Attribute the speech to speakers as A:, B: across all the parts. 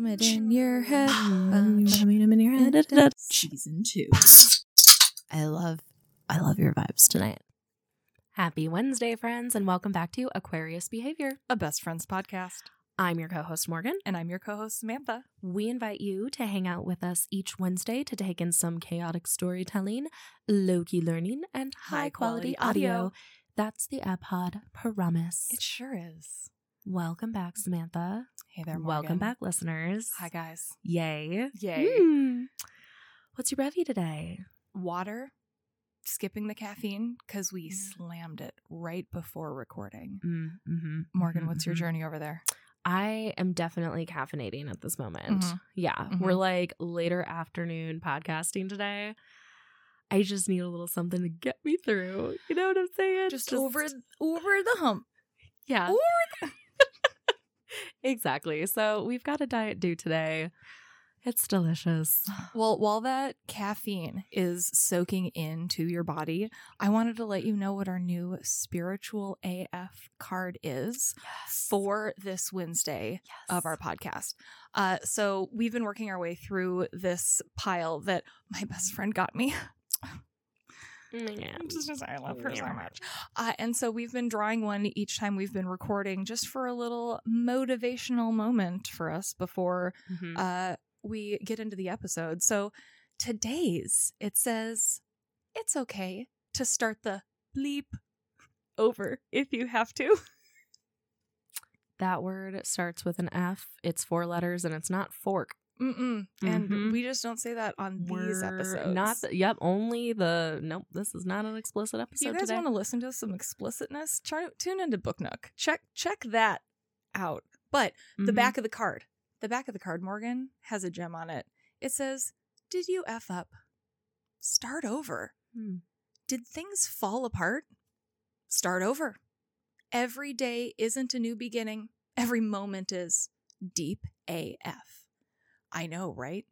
A: Vomit in your head.
B: Vomit in your head.
A: Season two.
B: I love, I love your vibes tonight.
C: Happy Wednesday, friends, and welcome back to Aquarius Behavior.
A: A best friends podcast.
C: I'm your co host, Morgan.
A: And I'm your co host, Samantha.
C: We invite you to hang out with us each Wednesday to take in some chaotic storytelling, low key learning, and high quality audio. That's the AbPod promise.
A: It sure is.
C: Welcome back, Samantha.
A: Hey there, Morgan.
C: Welcome back, listeners.
A: Hi, guys.
C: Yay.
A: Yay.
C: Hmm. What's your revy today?
A: Water, skipping the caffeine because we
C: Yeah.
A: slammed it right before recording.
C: Mm, mhm,
A: Morgan,
C: mhm,
A: what's your
C: mhm.
A: journey over there?
C: I am definitely caffeinating at this moment.
A: Mhm.
C: Yeah, we're like later afternoon podcasting today. I just need a little something to get me through. You know what I'm saying?
A: Just, over over the hump.
C: Yeah,
A: Over
C: exactly. So we've got a Diet Dew today. It's delicious.
A: Well, while that caffeine is soaking into your body, I wanted to let you know what our new spiritual AF card is for this Wednesday of our podcast. Uh, so we've been working our way through this pile that my best friend got me.
C: Yeah.
A: I'm just, just- I love her so much. Uh, and so we've been drawing one each time we've been recording just for a little motivational moment for us before
C: Mhm.
A: uh, we get into the episode. So today's, it says, it's okay to start the bleep over if you have to.
C: that word starts with an F. It's four letters and it's not fork.
A: Mm-mm. And
C: Mhm.
A: we just don't say that on these
C: We're
A: episodes.
C: Not. The, yep. Only the. Nope. This is not an explicit
A: if
C: episode
A: you guys want to listen to some explicitness, try, tune into Book Nook. Check check that out. But the
C: Mhm.
A: back of the card, the back of the card, Morgan has a gem on it. It says, "Did you f up? Start over."
C: Hmm.
A: Did things fall apart? Start over. Every day isn't a new beginning. Every moment is deep AF. I know, right?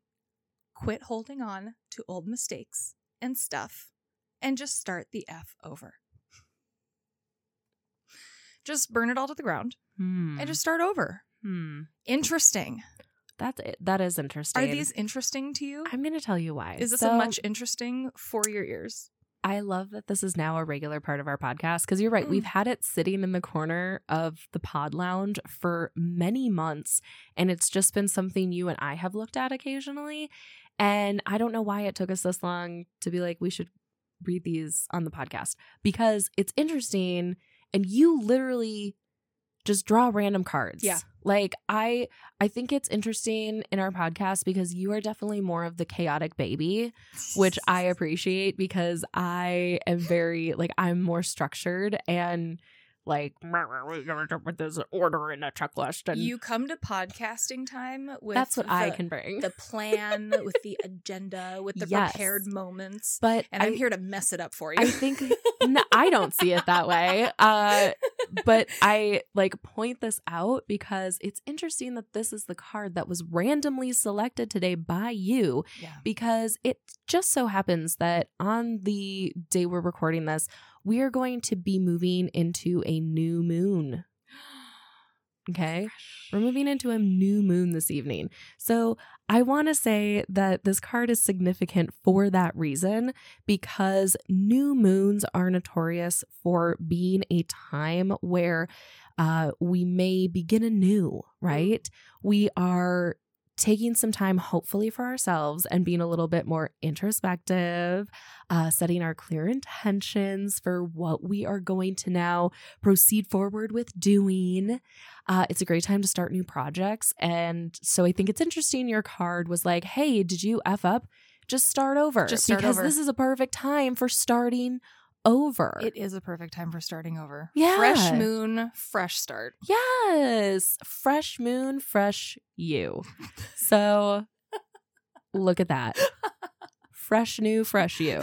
A: Quit holding on to old mistakes and stuff and just start the F over. Just burn it all to the ground
C: Hmm.
A: and just start over.
C: Hmm.
A: Interesting.
C: That's it. That is interesting.
A: Are these interesting to you?
C: I'm going to tell you why.
A: Is this
C: So,
A: a much interesting for your ears?
C: I love that this is now a regular part of our podcast because you're right.
A: Mm.
C: We've had it sitting in the corner of the pod lounge for many months, and it's just been something you and I have looked at occasionally. And I don't know why it took us this long to be like, we should read these on the podcast because it's interesting. And you literally just draw random cards.
A: Yeah.
C: Like I I think it's interesting in our podcast because you are definitely more of the chaotic baby which I appreciate because I am very like I'm more structured and like we're gonna jump with this order in a checklist and
A: you come to podcasting time with
C: that's what I can bring.
A: the plan with the agenda with the
C: Yes.
A: prepared moments
C: but
A: and
C: I,
A: I'm here to mess it up for you.
C: I think no, I don't see it that way. Uh, but I like point this out because it's interesting that this is the card that was randomly selected today by you
A: yeah.
C: because it just so happens that on the day we're recording this, we are going to be moving into a new moon. Okay. We're moving into a new moon this evening. So I want to say that this card is significant for that reason because new moons are notorious for being a time where uh, we may begin anew, right? We are taking some time, hopefully, for ourselves and being a little bit more introspective, uh, setting our clear intentions for what we are going to now proceed forward with doing. Uh, it's a great time to start new projects. And so I think it's interesting. Your card was like, hey, did you F up? Just start over.
A: Just start
C: because
A: over.
C: this is a perfect time for starting over.
A: It is a perfect time for starting over.
C: Yeah.
A: Fresh moon, fresh start.
C: Yes. Fresh moon, fresh you. So look at that. Fresh new, fresh you.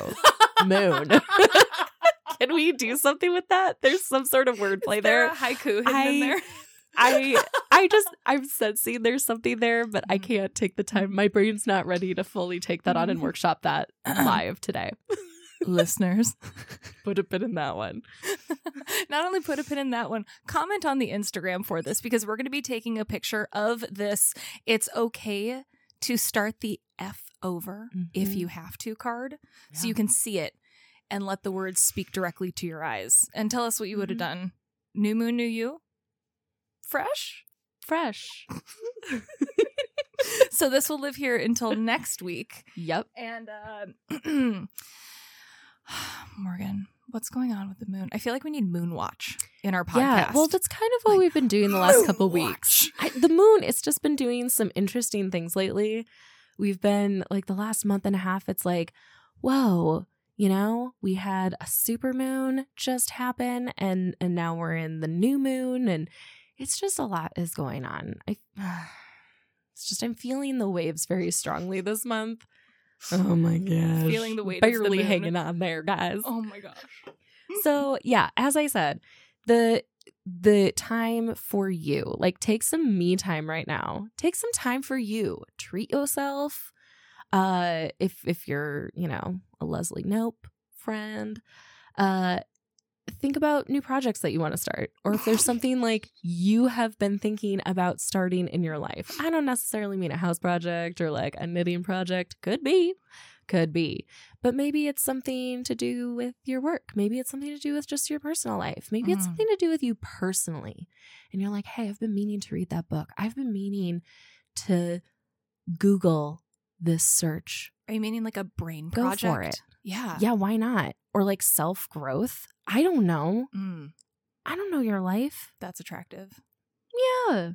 C: Moon. Can we do something with that? There's some sort of wordplay
A: there
C: there.
A: a haiku hidden
C: I-
A: in there?
C: I I just I'm sensing there's something there, but I
A: Mhm.
C: can't take the time. My brain's not ready to fully take that on and
A: Mhm.
C: workshop that live today.
A: listeners.
C: Put a pin in that one.
A: Not only put a pin in that one, comment on the Instagram for this because we're going to be taking a picture of this. It's okay to start the F over if
C: Mhm.
A: you have to card so you can see it and let the words speak directly to your eyes and tell us what you would have
C: Mhm.
A: done. New moon, new you? Fresh?
C: Fresh.
A: so this will live here until next week.
C: Yep.
A: And uh, Morgan, what's going on with the moon? I feel like we need moon watch in our podcast.
C: Yeah. Well, that's kind of what we've been doing the last couple weeks. I, the moon, it's just been doing some interesting things lately. We've been like the last month and a half, it's like, whoa, you know, we had a super moon just happen and and now we're in the new moon and it's just a lot is going on. I it's just I'm feeling the waves very strongly this month. Oh my gosh.
A: Feeling the weight the
C: barely
A: moon.
C: hanging on there, guys
A: oh my gosh.
C: so yeah as i said the the time for you like take some me time right now take some time for you treat yourself uh if if you're you know a Leslie Knope friend uh think about new projects that you want to start or if there's something like you have been thinking about starting in your life. I don't necessarily mean a house project or like a knitting project. Could be. Could be. But maybe it's something to do with your work. Maybe it's something to do with just your personal life. Maybe it's
A: Mm.
C: something to do with you personally. And you're like hey i've been meaning to read that book. I've been meaning to google this search.
A: Are you meaning like a brain project?
C: Go for it.
A: Yeah.
C: yeah why not or like self growth i don't know.
A: Mm,
C: i don't know your life.
A: That's attractive.
C: yeah.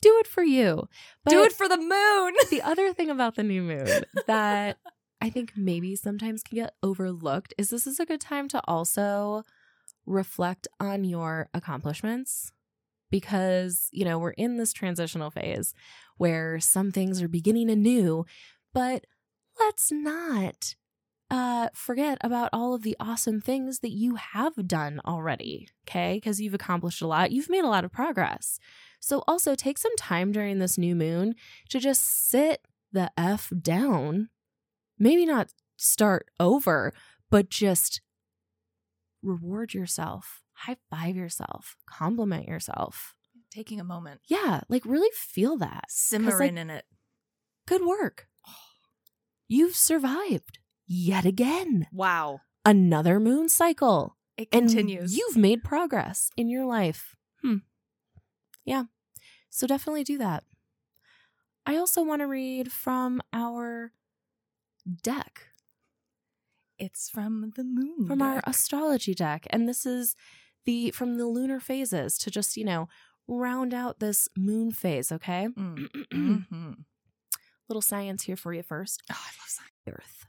C: Do it for you.
A: Do it for the moon.
C: the other thing about the new moon that I think maybe sometimes can get overlooked is this is a good time to also reflect on your accomplishments because, you know, we're in this transitional phase where some things are beginning anew, but let's not uh forget about all of the awesome things that you have done already, okay? Because you've accomplished a lot. You've made a lot of progress. So also take some time during this new moon to just sit the F down. Maybe not start over, but just reward yourself, high five yourself, compliment yourself.
A: Taking a moment.
C: Yeah, like really feel that.
A: Simmering in it.
C: Good work. You've survived yet again.
A: Wow.
C: Another moon cycle.
A: It
C: And
A: continues.
C: you've made progress in your life. Hmm. Yeah. So definitely do that. I also want to read from our deck,
A: it's from the moon.
C: from our astrology deck. And this is the from the lunar phases to just, you know, round out this moon phase, okay?
A: Mm. Mhm.
C: Little science here for you first.
A: Oh, I love science.
C: Earth.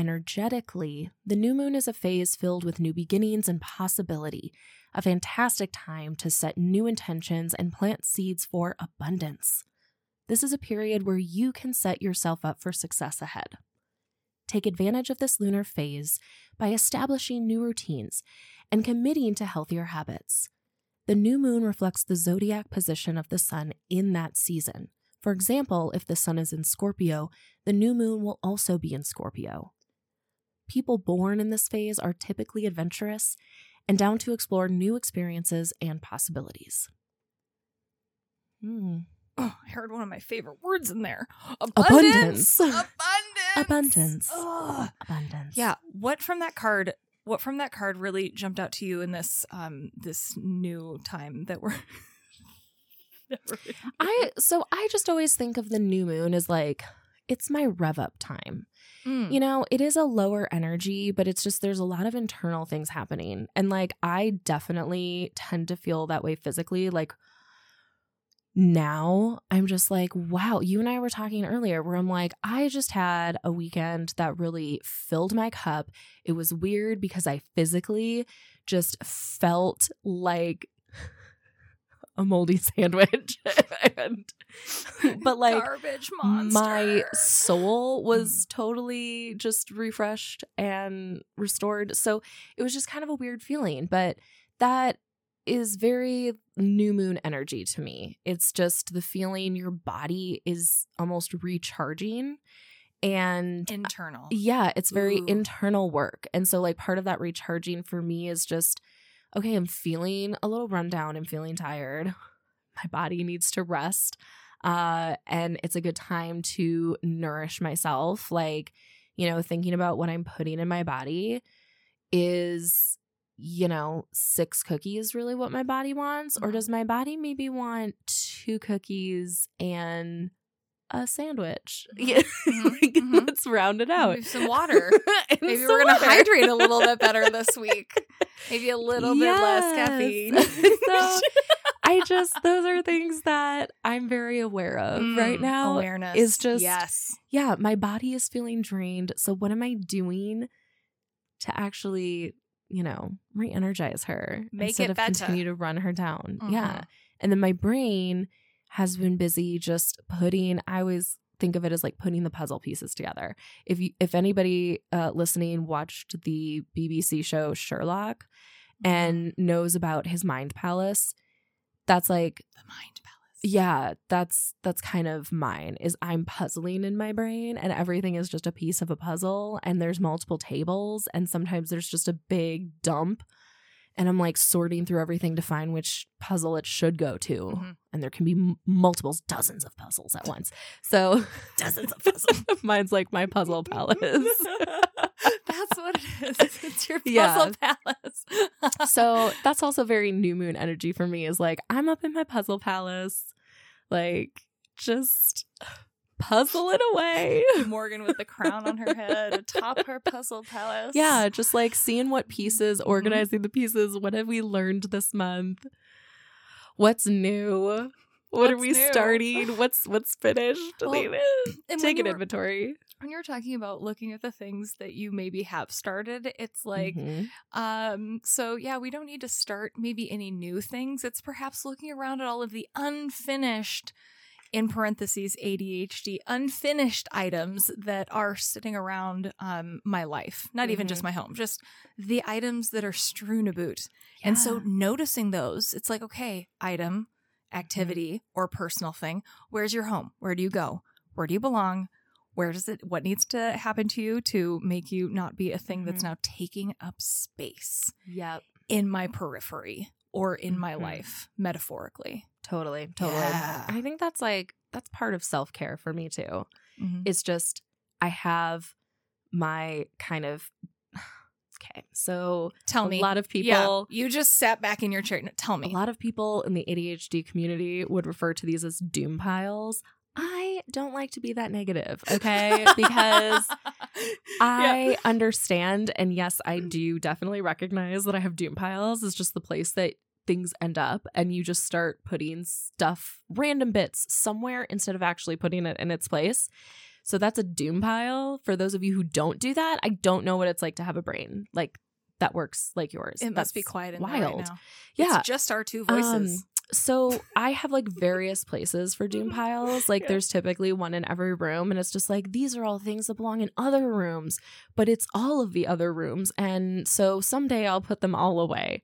C: Energetically, the new moon is a phase filled with new beginnings and possibility, a fantastic time to set new intentions and plant seeds for abundance. This is a period where you can set yourself up for success ahead. Take advantage of this lunar phase by establishing new routines and committing to healthier habits. The new moon reflects the zodiac position of the sun in that season. For example, if the sun is in Scorpio, the new moon will also be in Scorpio. People born in this phase are typically adventurous and down to explore new experiences and possibilities. Hmm.
A: Oh, I heard one of my favorite words in there.
C: Abundance.
A: Abundance.
C: Abundance.
A: Ugh.
C: Abundance.
A: Yeah. What from that card? What from that card really jumped out to you in this um this new time that we're? that we're?
C: I so I just always think of the new moon as like it's my rev up time.
A: Mm.
C: You know, it is a lower energy, but it's just there's a lot of internal things happening. And like I definitely tend to feel that way physically. Like now I'm just like, wow, you and I were talking earlier where I'm like, I just had a weekend that really filled my cup. It was weird because I physically just felt like a moldy sandwich. and, but like
A: garbage monster.
C: my soul was mm. totally just refreshed and restored. So it was just kind of a weird feeling, but that is very new moon energy to me. It's just the feeling your body is almost recharging and uh,
A: Internal.
C: yeah, it's very
A: Ooh.
C: internal work. And so, like, part of that recharging for me is just, okay, I'm feeling a little rundown. I'm feeling tired. My body needs to rest. Uh, and it's a good time to nourish myself. Like, you know, thinking about what I'm putting in my body is, you know, six cookies really what my body wants? Or
A: Mhm.
C: does my body maybe want two cookies and a sandwich? Yeah.
A: Mhm,
C: like,
A: mhm.
C: let's round it out.
A: Maybe some water. Maybe
C: some
A: we're gonna hydrate a little bit better this week. Maybe a little bit less caffeine.
C: So, I just those are things that I'm very aware of right
A: Mm,
C: now.
A: awareness
C: is just-
A: yes.
C: Yeah, my body is feeling drained. So what am I doing to actually, you know, re-energize her
A: Make
C: instead
A: it
C: of
A: better.
C: continue to run her down? Yeah.
A: Mhm.
C: And then my brain has been busy just putting I always think of it as like putting the puzzle pieces together. If you if anybody uh listening watched the BBC show Sherlock
A: Mm-hmm.
C: and knows about his mind palace, that's like
A: the mind palace.
C: yeah, that's that's kind of mine. Is I'm puzzling in my brain and everything is just a piece of a puzzle and there's multiple tables and sometimes there's just a big dump and I'm like sorting through everything to find which puzzle it should go to.
A: Mhm.
C: And there can be m- multiples, dozens of puzzles at once. So
A: Dozens of puzzles.
C: mine's like my puzzle palace.
A: That's what it is. It's your puzzle
C: Yeah.
A: palace.
C: so that's also very new moon energy for me is like I'm up in my puzzle palace, like just puzzle it away.
A: Morgan with the crown on her head atop her puzzle palace.
C: Yeah, just like seeing what pieces,
A: Mm-hmm.
C: organizing the pieces. What have we learned this month? What's new? What are we
A: new?
C: starting? What's what's finished?
A: Well,
C: Like,
A: and when
C: Take an
A: were-
C: inventory.
A: When you're talking about looking at the things that you maybe have started, it's like
C: Mhm.
A: Um, so yeah, we don't need to start maybe any new things. It's perhaps looking around at all of the unfinished in parentheses ADHD unfinished items that are sitting around um my life. Not even just mm-hmm. my home, just the items that are strewn about. And so noticing those, it's like, okay, item, mm-hmm. activity, or personal thing. Where's your home? Where do you go? Where do you belong? Where does it what needs to happen to you to make you not be a thing that's mm-hmm. now taking up space
C: Yep.
A: in my periphery or in my
C: Mhm.
A: life, metaphorically?
C: Totally. Totally.
A: Yeah.
C: I think that's like that's part of self care for me too.
A: Mhm.
C: It's just I have my kind of okay. So
A: Tell me a
C: lot of people
A: Yeah, you just sat back in your chair. Tell
C: a lot of people in the ADHD community would refer to these as doom piles. Don't like to be that negative, okay? Because I understand, and yes, I do definitely recognize that I have doom piles. It's just the place that things end up, and you just start putting stuff, random bits, somewhere instead of actually putting it in its place. So that's a doom pile. For those of you who don't do that, I don't know what it's like to have a brain like that works like yours.
A: it must be quiet there
C: wild.
A: right now.
C: Yeah.
A: It's just our two voices.
C: Um, so I have like various places for doom piles. Like
A: Yeah.
C: there's typically one in every room, and it's just like these are all things that belong in other rooms, but it's all of the other rooms. And so someday I'll put them all away.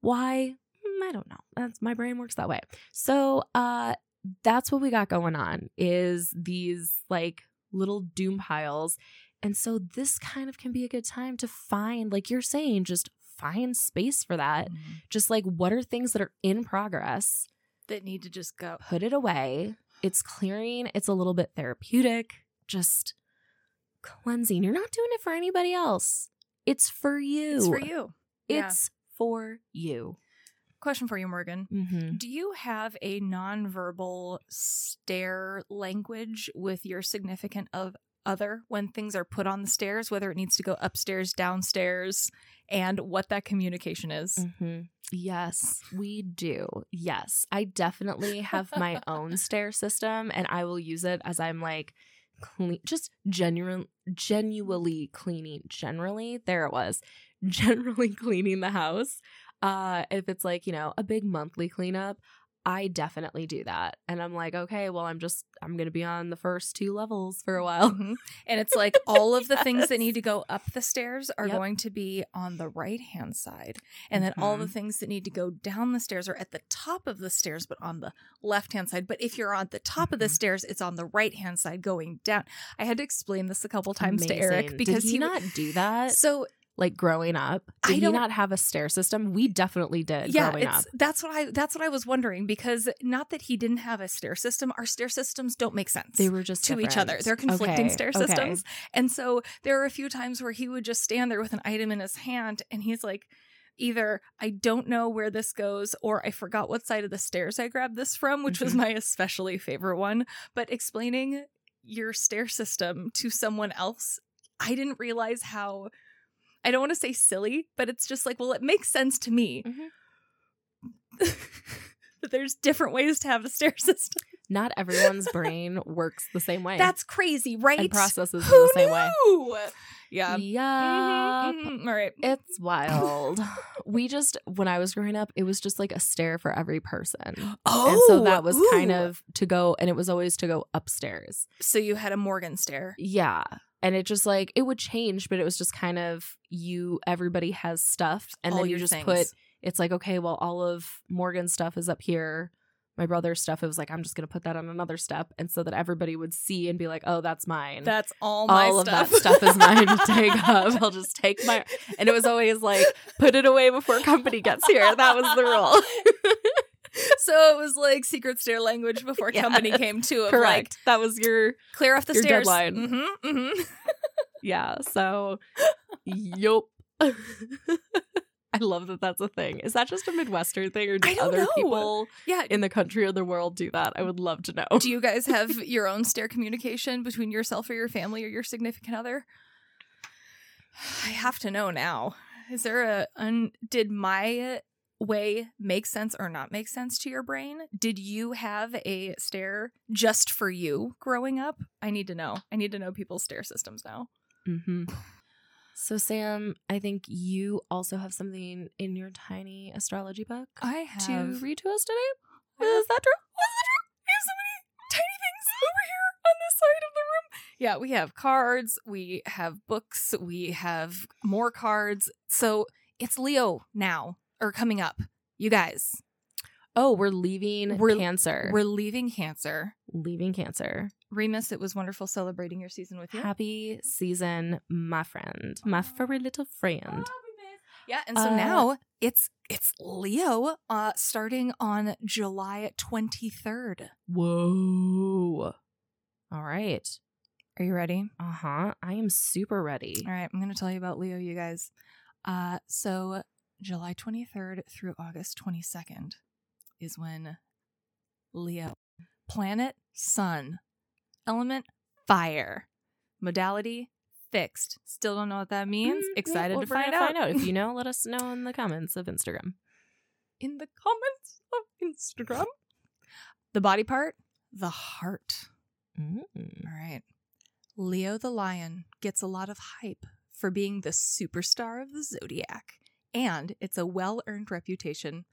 C: Why? Hmm, I don't know. That's my brain works that way. So uh that's what we got going on is these like little doom piles. And so this kind of can be a good time to find, like you're saying, just find space for that
A: Mhm.
C: just like what are things that are in progress
A: that need to just go.
C: put it away it's clearing it's a little bit therapeutic just cleansing you're not doing it for anybody else it's for you
A: It's for you. Yeah.
C: it's for you
A: Question for you, Morgan.
C: mm-hmm.
A: Do you have a nonverbal stare language with your significant of other when things are put on the stairs, whether it needs to go upstairs, downstairs, and what that communication is?
C: Mm-hmm. Yes, we do. Yes, I definitely have my own stair system, and I will use it as I'm like clean, just genuine, genuinely cleaning. Generally, there it was. Generally cleaning the house. Uh, if it's like you know a big monthly cleanup, I definitely do that. And I'm like, okay, well, I'm just, I'm going to be on the first two levels for a while.
A: Mhm. And it's like all of the things that need to go up the stairs are
C: Yep.
A: going to be on the right hand side. And then all the
C: Mhm.
A: things that need to go down the stairs are at the top of the stairs, but on the left hand side. But if you're on the top of the
C: Mhm.
A: stairs, it's on the right hand side going down. I had to explain this a couple times to Eric because
C: Did he,
A: w-
C: not do that?
A: So
C: like growing up?
A: I
C: Did
A: don't-
C: not have a stair system? We definitely did
A: yeah,
C: growing
A: it's
C: up.
A: that's what I that's what I was wondering because not that he didn't have a stair system, our stair systems don't make sense.
C: They were just
A: to each other. They're conflicting
C: Okay,
A: stair
C: okay.
A: systems. And so there were a few times where he would just stand there with an item in his hand and he's like, either I don't know where this goes or I forgot what side of the stairs I grabbed this from, which was
C: Mhm.
A: my especially favorite one. But explaining your stair system to someone else, I didn't realize how. I don't want to say silly, but it's just like, well, it makes sense to me
C: Mhm.
A: that there's different ways to have a stair system.
C: Not everyone's brain works the same way.
A: That's crazy, right?
C: and processes in the same way.
A: knew? Yeah.
C: Yeah.
A: Mhm. All right.
C: It's wild. we just when I was growing up, it was just like a stair for every person.
A: Oh,
C: and so that was kind of to go and it was always to go upstairs.
A: So you had a Morgan stair.
C: Yeah. And it just like it would change, but it was just kind of you everybody has stuff and
A: All
C: then you just
A: things.
C: put it's like, okay, well, all of Morgan's stuff is up here. My brother's stuff, it was like, I'm just gonna put that on another step and so that everybody would see and be like, oh, that's mine.
A: That's all my
C: all of that stuff is mine to take up. I'll just take my and it was always like, put it away before company gets here. That was the rule.
A: so it was like secret stair language before company came to. Of
C: Correct.
A: Like,
C: that was your
A: clear off the stairs.
C: deadline.
A: Mm-hmm, mm-hmm.
C: yeah. So, yup. I love that that's a thing. Is that just a Midwestern thing, or do other
A: know.
C: people
A: Yeah.
C: in the country or the world do that? I would love to know.
A: Do you guys have your own stair communication between yourself or your family or your significant other? I have to know now. Is there a un, did my way make sense or not make sense to your brain? Did you have a stair just for you growing up? I need to know. I need to know people's stair systems now.
C: hmm So, Sam, I think you also have something in your tiny astrology book
A: I have.
C: to read to us today. Is that true?
A: I have so many tiny things over here on this side of the room. Yeah, we have cards, we have books, we have more cards. So it's Leo now or coming up. You guys,
C: Oh, we're leaving
A: We're-
C: Cancer.
A: we're leaving Cancer.
C: leaving Cancer.
A: Remus, it was wonderful celebrating your season with you.
C: Happy season, my friend, my furry little friend.
A: Yeah, and so
C: Uh,
A: now it's it's Leo uh starting on July 23rd.
C: Whoa. All right.
A: Are you ready?
C: Uh huh. I am super ready.
A: All right, I'm going to tell you about Leo, you guys. Uh, so July 23rd through August 22nd is when Leo, planet sun, element fire, modality fixed. Still don't know what that means.
C: Mm, yeah,
A: Excited
C: well,
A: to find out.
C: Find out. If you know, let us know in the comments of Instagram.
A: in the comments of Instagram. The body part, the heart.
C: Mm.
A: All right. Leo the lion gets a lot of hype for being the superstar of the zodiac, and it's a well earned reputation.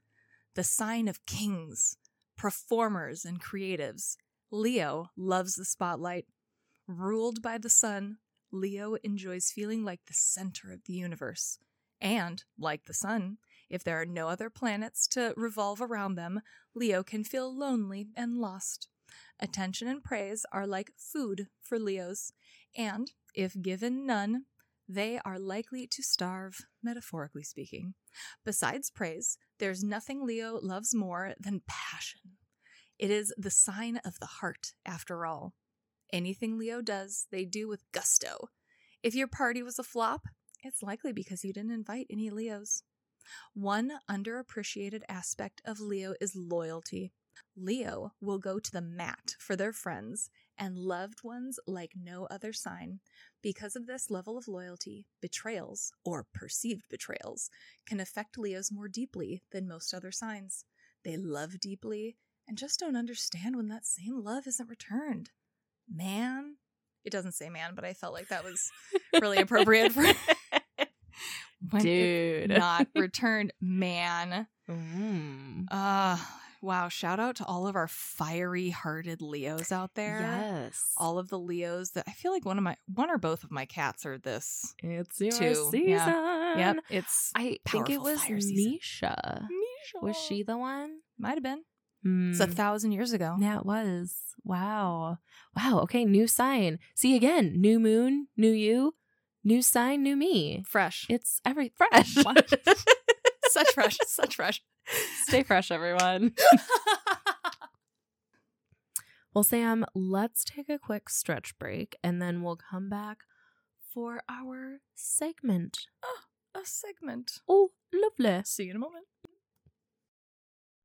A: The sign of kings, performers, and creatives. Leo loves the spotlight. Ruled by the sun, Leo enjoys feeling like the center of the universe. And, like the sun, if there are no other planets to revolve around them, Leo can feel lonely and lost. Attention and praise are like food for Leos, and if given none, they are likely to starve, metaphorically speaking. Besides praise, there's nothing Leo loves more than passion. It is the sign of the heart, after all. Anything Leo does, they do with gusto. If your party was a flop, it's likely because you didn't invite any Leos. One underappreciated aspect of Leo is loyalty. Leo will go to the mat for their friends and loved ones like no other sign. Because of this level of loyalty, betrayals, or perceived betrayals, can affect Leos more deeply than most other signs. They love deeply and just don't understand when that same love isn't returned. Man, it doesn't say man, but I felt like that was really appropriate for
C: Dude.
A: not returned. Man,
C: Mm.
A: uh, Wow, shout out to all of our fiery hearted Leos out there.
C: Yes.
A: All of the Leos that I feel like one of my one or both of my cats are this.
C: it's your
A: Two,
C: season.
A: yeah. Yep, it's
C: I think it was
A: season.
C: Nisha. Was she the one?
A: Might have been. It's a
C: Hmm.
A: thousand years ago.
C: Yeah, it was. Wow. Wow. Okay. New sign. See again. New moon. New you. New sign. New me.
A: Fresh.
C: It's every fresh.
A: Such fresh. Such fresh.
C: Stay fresh, everyone. Well, Sam, let's take a quick stretch break and then we'll come back for our segment.
A: a segment.
C: Oh, lovely.
A: See you in a moment.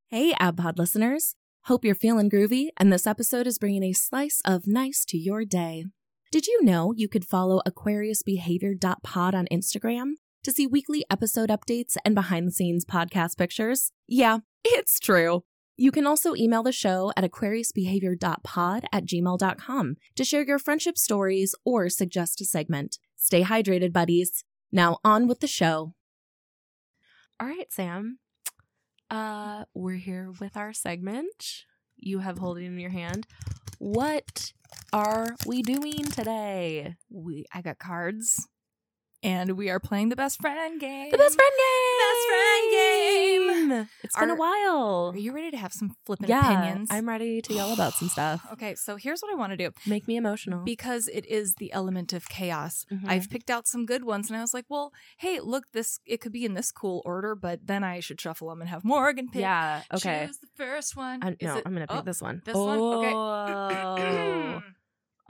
C: Hey, AbPod listeners. Hope you're feeling groovy, and this episode is bringing a slice of nice to your day. Did you know you could follow AquariusBehavior.pod on Instagram to see weekly episode updates and behind the scenes podcast pictures? Yeah, it's true. You can also email the show at aquariusbehavior.pod at gmail.com to share your friendship stories or suggest a segment. Stay hydrated, buddies. Now on with the show. All right, Sam. Uh, we're here with our segment. You have holding in your hand. What are we doing today?
A: We I got cards. And we are playing the best friend game.
C: The best friend game.
A: Best friend game.
C: It's been a while.
A: Are you ready to have some flippant
C: yeah,
A: opinions?
C: I'm ready to yell about some stuff.
A: Okay, so here's what I want to do.
C: Make me emotional.
A: Because it is the element of chaos.
C: Mhm.
A: I've picked out some good ones and I was like, well, hey, look, this it could be in this cool order, but then I should shuffle them and have Morgan pick.
C: yeah. Okay.
A: Choose the first one.
C: I, no,
A: it,
C: I'm gonna pick
A: oh,
C: this one.
A: this one? Okay.
C: Oh,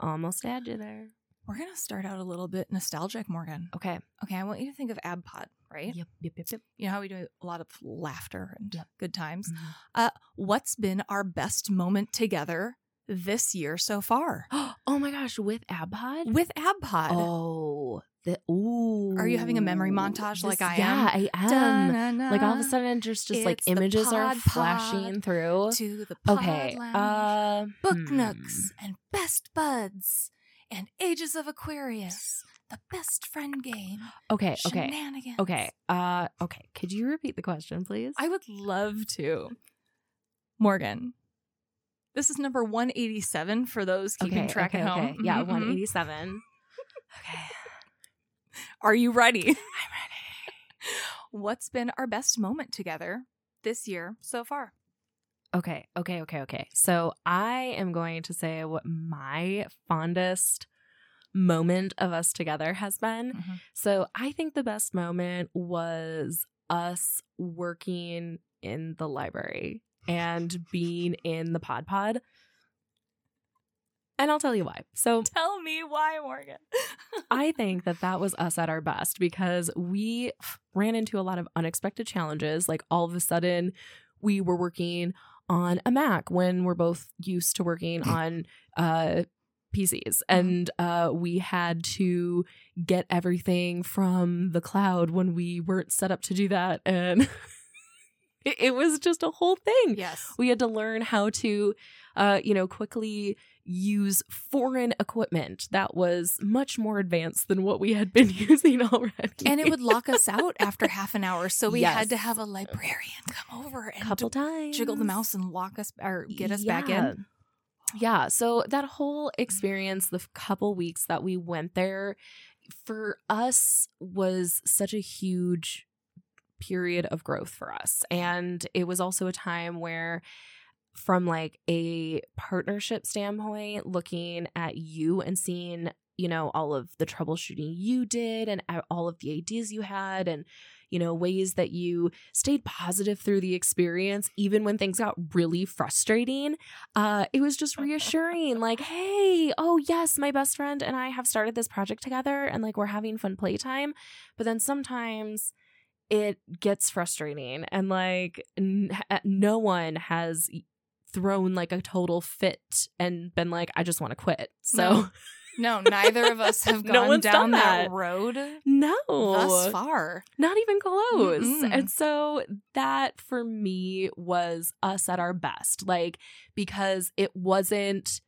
C: almost had you there.
A: We're gonna start out a little bit nostalgic, Morgan.
C: Okay.
A: Okay, I want you to think of AbPod, right?
C: Yep. Yep. Yep. Yep.
A: You know how we do a lot of laughter and
C: Yep.
A: good times.
C: Mhm.
A: Uh, what's been our best moment together this year so far
C: oh my gosh, with AbPod?
A: with AbPod?
C: Oh, the ooh.
A: Are you having a memory montage like I am?
C: Yeah, I am.
A: Da-na-na.
C: Like all of a sudden, just just like
A: It's the
C: images are flashing through.
A: to the pod
C: Okay.
A: lounge,
C: Uh,
A: book
C: hmm.
A: nooks and best buds and ages of Aquarius, the best friend game.
C: Okay. Okay. Okay. Uh. Okay. Could you repeat the question, please?
A: I would love to. Morgan. This is number 187 for those keeping
C: okay,
A: track
C: okay,
A: at home.
C: Okay. Yeah,
A: Mhm, mhm.
C: 187. okay.
A: Are you ready?
C: I'm ready.
A: What's been our best moment together this year so far?
C: Okay, okay, okay, okay. So I am going to say what my fondest moment of us together has been.
A: Mhm.
C: So I think the best moment was us working in the library and being in the Pod Pod. And I'll tell you why. So
A: Tell me why, Morgan.
C: I think that that was us at our best because we ran into a lot of unexpected challenges. Like all of a sudden, we were working on a Mac when we're both used to working on uh, PCs, and uh, we had to get everything from the cloud when we weren't set up to do that, and it, it was just a whole thing.
A: Yes.
C: we had to learn how to uh, you know quickly use foreign equipment that was much more advanced than what we had been using already
A: And it would lock us out after half an hour. So we had to have a librarian come over and
C: couple times
A: jiggle the mouse and lock us or get us back in.
C: yeah so that whole experience the couple weeks that we went there for us was such a huge period of growth for us and it was also a time where from like a partnership standpoint looking at you and seeing you know all of the troubleshooting you did and all of the ideas you had and you know ways that you stayed positive through the experience even when things got really frustrating uh it was just reassuring like hey oh yes my best friend and i have started this project together and like we're having fun playtime. But then sometimes it gets frustrating and like n- no one has thrown like a total fit and been like i just want to quit so
A: No, neither of us have
C: No
A: gone
C: done
A: down that.
C: that.
A: road
C: no
A: thus far.
C: not even close.
A: Mm-mm.
C: And so that for me was us at our best. Like, because it wasn't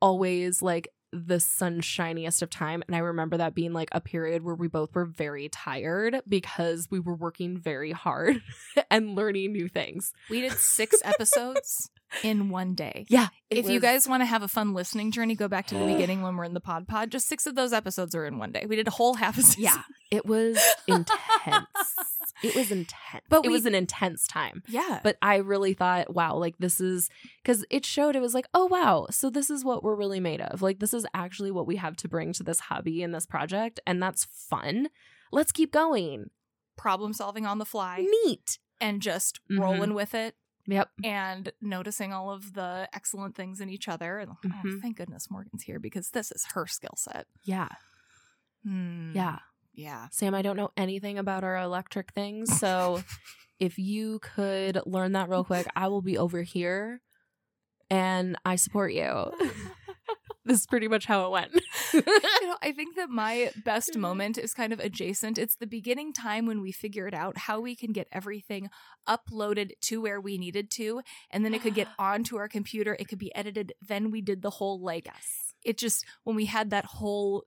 C: always like the sunshiniest of time. And I remember that being like a period where we both were very tired because we were working very hard and learning new things.
A: We did six episodes in one day.
C: Yeah.
A: If you guys want to have a fun listening journey, go back to the beginning when we're in the pod pod. Just six of those episodes are in one day. We did a whole half a season.
C: Yeah. It was intense. It was intense.
A: But
C: it
A: we-
C: was an intense time.
A: Yeah.
C: But I really thought, wow, like this is because it showed it was like, oh, wow. So this is what we're really made of. Like, this is actually what we have to bring to this hobby and this project. And that's fun. Let's keep going.
A: problem solving on the fly
C: Neat.
A: and just
C: Mhm.
A: rolling with it
C: Yep.
A: and noticing all of the excellent things in each other. And oh,
C: Mhm.
A: thank goodness Morgan's here because this is her skill set.
C: Yeah.
A: Hmm.
C: Yeah.
A: Yeah.
C: Sam, I don't know anything about our electric things. So if you could learn that real quick, I will be over here and I support you. this is pretty much how it went.
A: you know, I think that my best moment is kind of adjacent. It's the beginning time when we figured out how we can get everything uploaded to where we needed to, and then it could get onto our computer. It could be edited. Then we did the whole like it just when we had that whole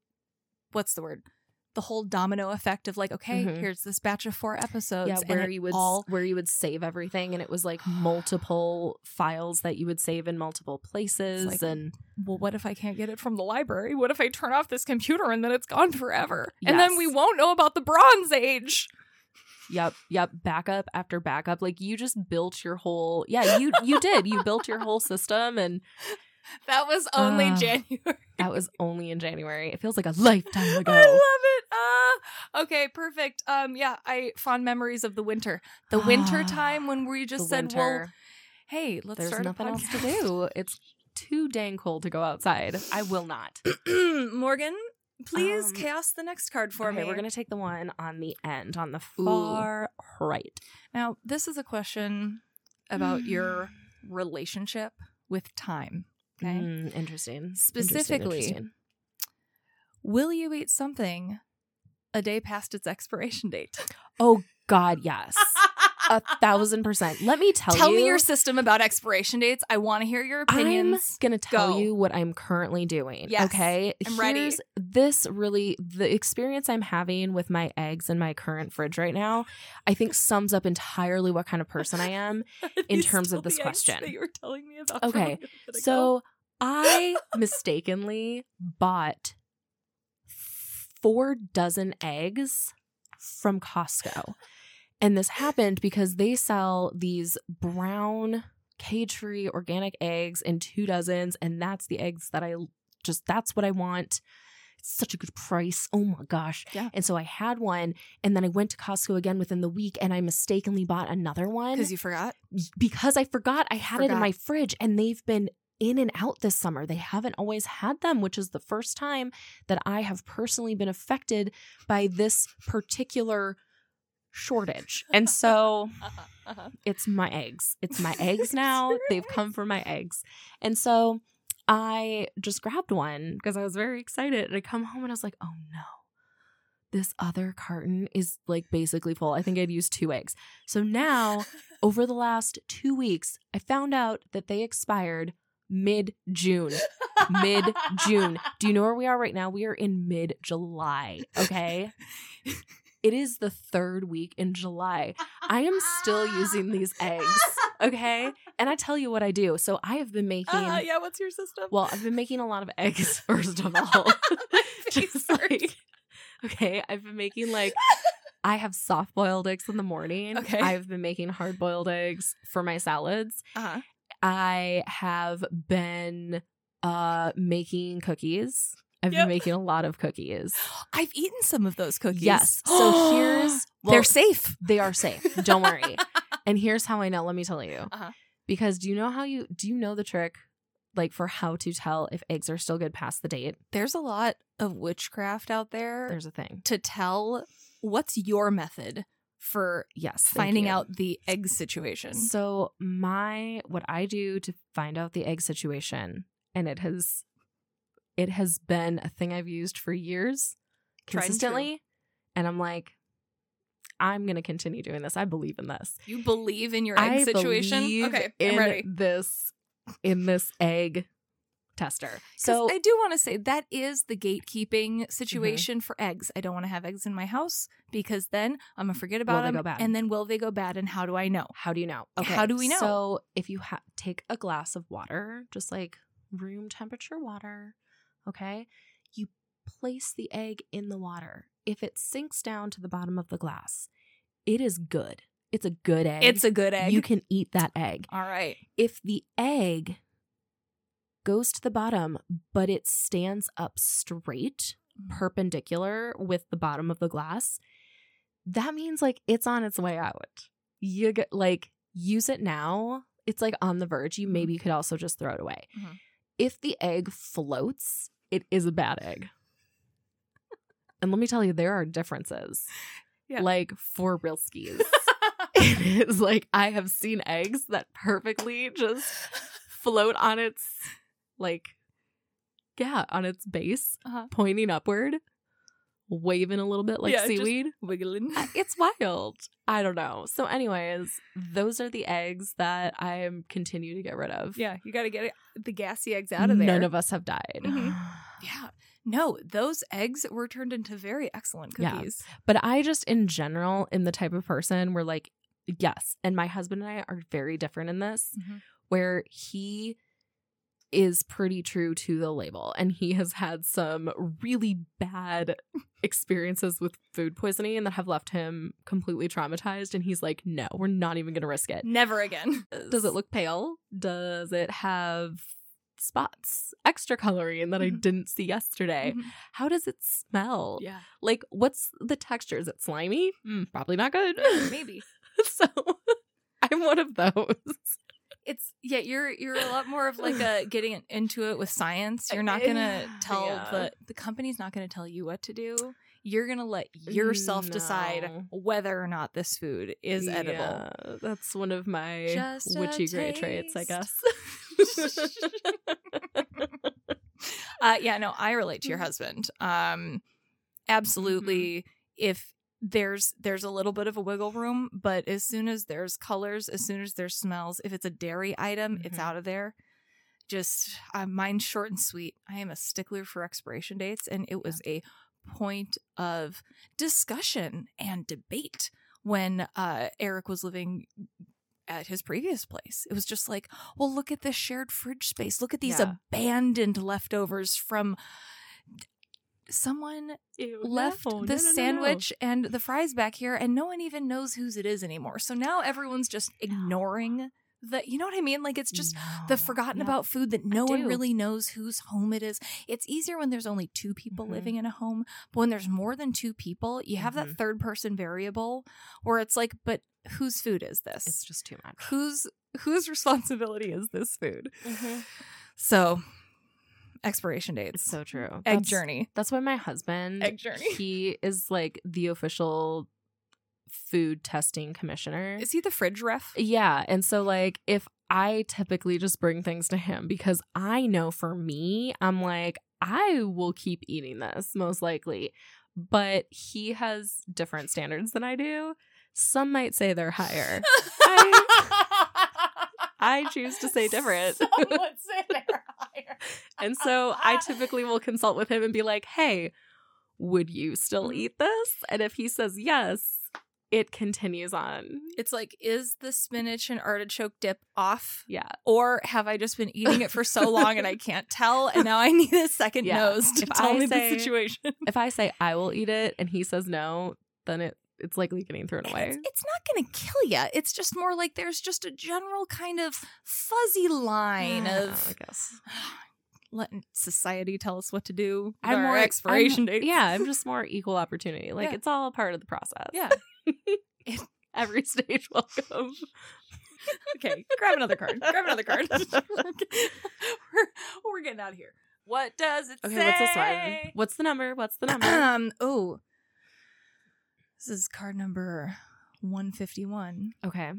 A: what's the word? The whole domino effect of like, okay,
C: Mhm.
A: here's this batch of four episodes.
C: yeah, where you would
A: all
C: where you would save everything and it was like multiple files that you would save in multiple places
A: like-
C: and
A: well, what if I can't get it from the library? What if I turn off this computer and then it's gone forever? And then we won't know about the Bronze Age.
C: Yep, yep, backup after backup. Like you just built your whole Yeah, you you did. You built your whole system and
A: That was only
C: Ah.
A: January.
C: that was only in January. It feels like a lifetime ago.
A: I love it. Ah, okay, perfect. Um, yeah, I fond memories of the winter, the winter time when we just
C: The
A: said, "Well, hey, let's
C: there's
A: start
C: nothing
A: a
C: else to do. It's too dang cold to go outside. I will not.
A: Morgan, please
C: Um,
A: chaos the next card for
C: okay,
A: me.
C: we're gonna take the one on the end, on the
A: Ooh.
C: far right.
A: now. This is a question about your relationship with time. Okay,
C: Mm, interesting. Interesting,
A: Specifically,
C: interesting.
A: will you eat something a day past its expiration date?
C: Oh God, yes, a thousand percent. Let me tell,
A: Tell
C: you.
A: Tell me your system about expiration dates. I want to hear your opinions.
C: I'm gonna tell
A: Go.
C: you what I'm currently doing.
A: Yes,
C: okay,
A: I'm ready.
C: This really, the experience I'm having with my eggs in my current fridge right now, I think sums up entirely what kind of person I am. in terms of this question.
A: that you were telling me about.
C: Okay,
A: from a little bit ago?
C: So I mistakenly bought four dozen eggs from Costco. And this happened because they sell these brown cage free organic eggs in two dozens. And that's the eggs that I just, that's what I want. It's such a good price. Oh my gosh.
A: Yeah.
C: And so I had one. And then I went to Costco again within the week and I mistakenly bought another one
A: because you forgot.
C: because I forgot I had it in my fridge and they've been in and out this summer. They haven't always had them, which is the first time that I have personally been affected by this particular shortage. And so
A: Uh-huh.
C: it's my eggs. It's my eggs now. They've come from my eggs. And so I just grabbed one because I was very excited. And I come home and I was like, oh no. This other carton is like basically full. I think I'd used two eggs. So now, over the last two weeks, I found out that they expired mid June. Mid June. Do you know where we are right now? We are in mid July. Okay. It is the third week in July. I am still using these eggs. Okay. And I tell you what I do. So I have been making,
A: Uh, yeah, what's your system?
C: well, I've been making a lot of eggs, first of all. Just like, okay. I've been making like, I have soft boiled eggs in the morning.
A: Okay.
C: I've been making hard boiled eggs for my salads.
A: uh-huh.
C: I have been uh making cookies. I've
A: Yep.
C: been making a lot of cookies.
A: I've eaten some of those cookies.
C: Yes. So here's well,
A: they're safe.
C: they are safe. Don't worry. and here's how I know. Let me tell you.
A: Uh-huh.
C: Because do you know how you do you know the trick like for how to tell if eggs are still good past the date?
A: There's a lot of witchcraft out there
C: There's a thing.
A: to tell what's your method for
C: Yes.
A: finding out the egg situation.
C: So my what I do to find out the egg situation, and it has it has been a thing I've used for years consistently. And, I'm like, I'm gonna continue doing this. I believe in this.
A: You believe in your egg
C: I
A: situation? Okay, I'm ready.
C: this in this egg tester.
A: So I do want to say that is the gatekeeping mm-hmm. situation for eggs. I don't want to have eggs in my house because then I'm gonna forget about
C: they
A: them,
C: go bad?
A: and then will they go bad? And how do I know?
C: how do you know?
A: Okay, How do we know?
C: So if you ha- take a glass of water, just like room temperature water, okay, you place the egg in the water. If it sinks down to the bottom of the glass, it is good. It's a good egg.
A: It's a good egg.
C: You can eat that egg.
A: All right.
C: If the egg goes to the bottom, but it stands up straight, perpendicular with the bottom of the glass, that means like it's on its way out. You get like use it now. It's like on the verge. You maybe could also just throw it away.
A: Mhm.
C: If the egg floats, it is a bad egg. and let me tell you, there are differences.
A: Yeah.
C: Like for real skis. it is like I have seen eggs that perfectly just float on its like yeah, on its base,
A: Uh-huh.
C: pointing upward, waving a little bit like
A: Yeah,
C: seaweed.
A: Wiggling.
C: It's wild. I don't know. So, anyways, those are the eggs that I am continue to get rid of.
A: yeah, you got to get the gassy eggs out of there.
C: None of us have died.
A: Mhm. Yeah. No, those eggs were turned into very excellent cookies. Yeah.
C: But I just, in general, am the type of person where, like, yes, and my husband and I are very different in this,
A: Mhm.
C: where he is pretty true to the label and he has had some really bad experiences with food poisoning that have left him completely traumatized and he's like no we're not even going to risk it
A: Never again.
C: does it look pale does it have spots extra coloring that i
A: Mhm.
C: didn't see yesterday
A: Mhm.
C: how does it smell
A: Yeah.
C: like what's the texture is it slimy Mm, probably not good
A: Maybe.
C: so i'm one of those
A: It's yeah, you're you're a lot more of like a getting into it with science. You're not gonna tell
C: Yeah.
A: the the company's not gonna tell you what to do. You're gonna let yourself decide whether or not this food is edible.
C: That's one of my
A: Just
C: witchy gray traits, I guess.
A: Uh, yeah, no, I relate to your husband. Um, absolutely. If there's there's a little bit of a wiggle room, but as soon as there's colors, as soon as there's smells, if it's a dairy item, it's
C: Mhm.
A: out of there. Just uh, mine's short and sweet. I am a stickler for expiration dates, and it was a point of discussion and debate when uh, Eric was living at his previous place. It was just like, well, look at this shared fridge space. Look at these
C: Yeah.
A: abandoned leftovers from someone left the sandwich and the fries back here, and no one even knows whose it is anymore. So now everyone's just ignoring the, you know what I mean? Like it's just the forgotten about food that no one really knows whose home it is. It's easier when there's only two people
C: Mhm.
A: living in a home, but when there's more than two people, you have
C: Mhm.
A: that third person variable where it's like, but whose food is this?
C: It's just too much.
A: whose whose responsibility is this food? So, expiration dates.
C: It's so true.
A: Egg
C: That's-
A: journey.
C: That's why my husband,
A: Egg journey.
C: he is like the official food testing commissioner.
A: Is he the fridge ref?
C: Yeah. And so, like, if I typically just bring things to him because I know for me, I'm like, I will keep eating this most likely. But he has different standards than I do. Some might say they're higher. I choose to say different.
A: Some would say they're higher.
C: And so I typically will consult with him and be like, hey, would you still eat this? And if he says yes, it continues on.
A: It's like, is the spinach and artichoke dip off?
C: Yeah.
A: Or have I just been eating it for so long and I can't tell and now I need a second
C: Yeah.
A: nose to
C: If
A: tell
C: I
A: me
C: say-
A: the situation?
C: If I say I will eat it and he says no, then it it's likely getting thrown away.
A: It's, it's not going to kill you. It's just more like there's just a general kind of fuzzy line
C: Yeah,
A: of
C: I guess.
A: Letting society tell us what to do.
C: I'm
A: Our
C: more
A: expiration
C: I'm- Yeah, I'm just more equal opportunity. Like
A: Yeah.
C: it's all a part of the process.
A: Yeah.
C: Every stage welcome.
A: Okay, grab another card. Grab another card. we're, we're getting out of here. What does it
C: Okay,
A: say?
C: what's this one? What's the number? What's the number?
A: Um. Oh, this is card number one fifty one.
C: okay.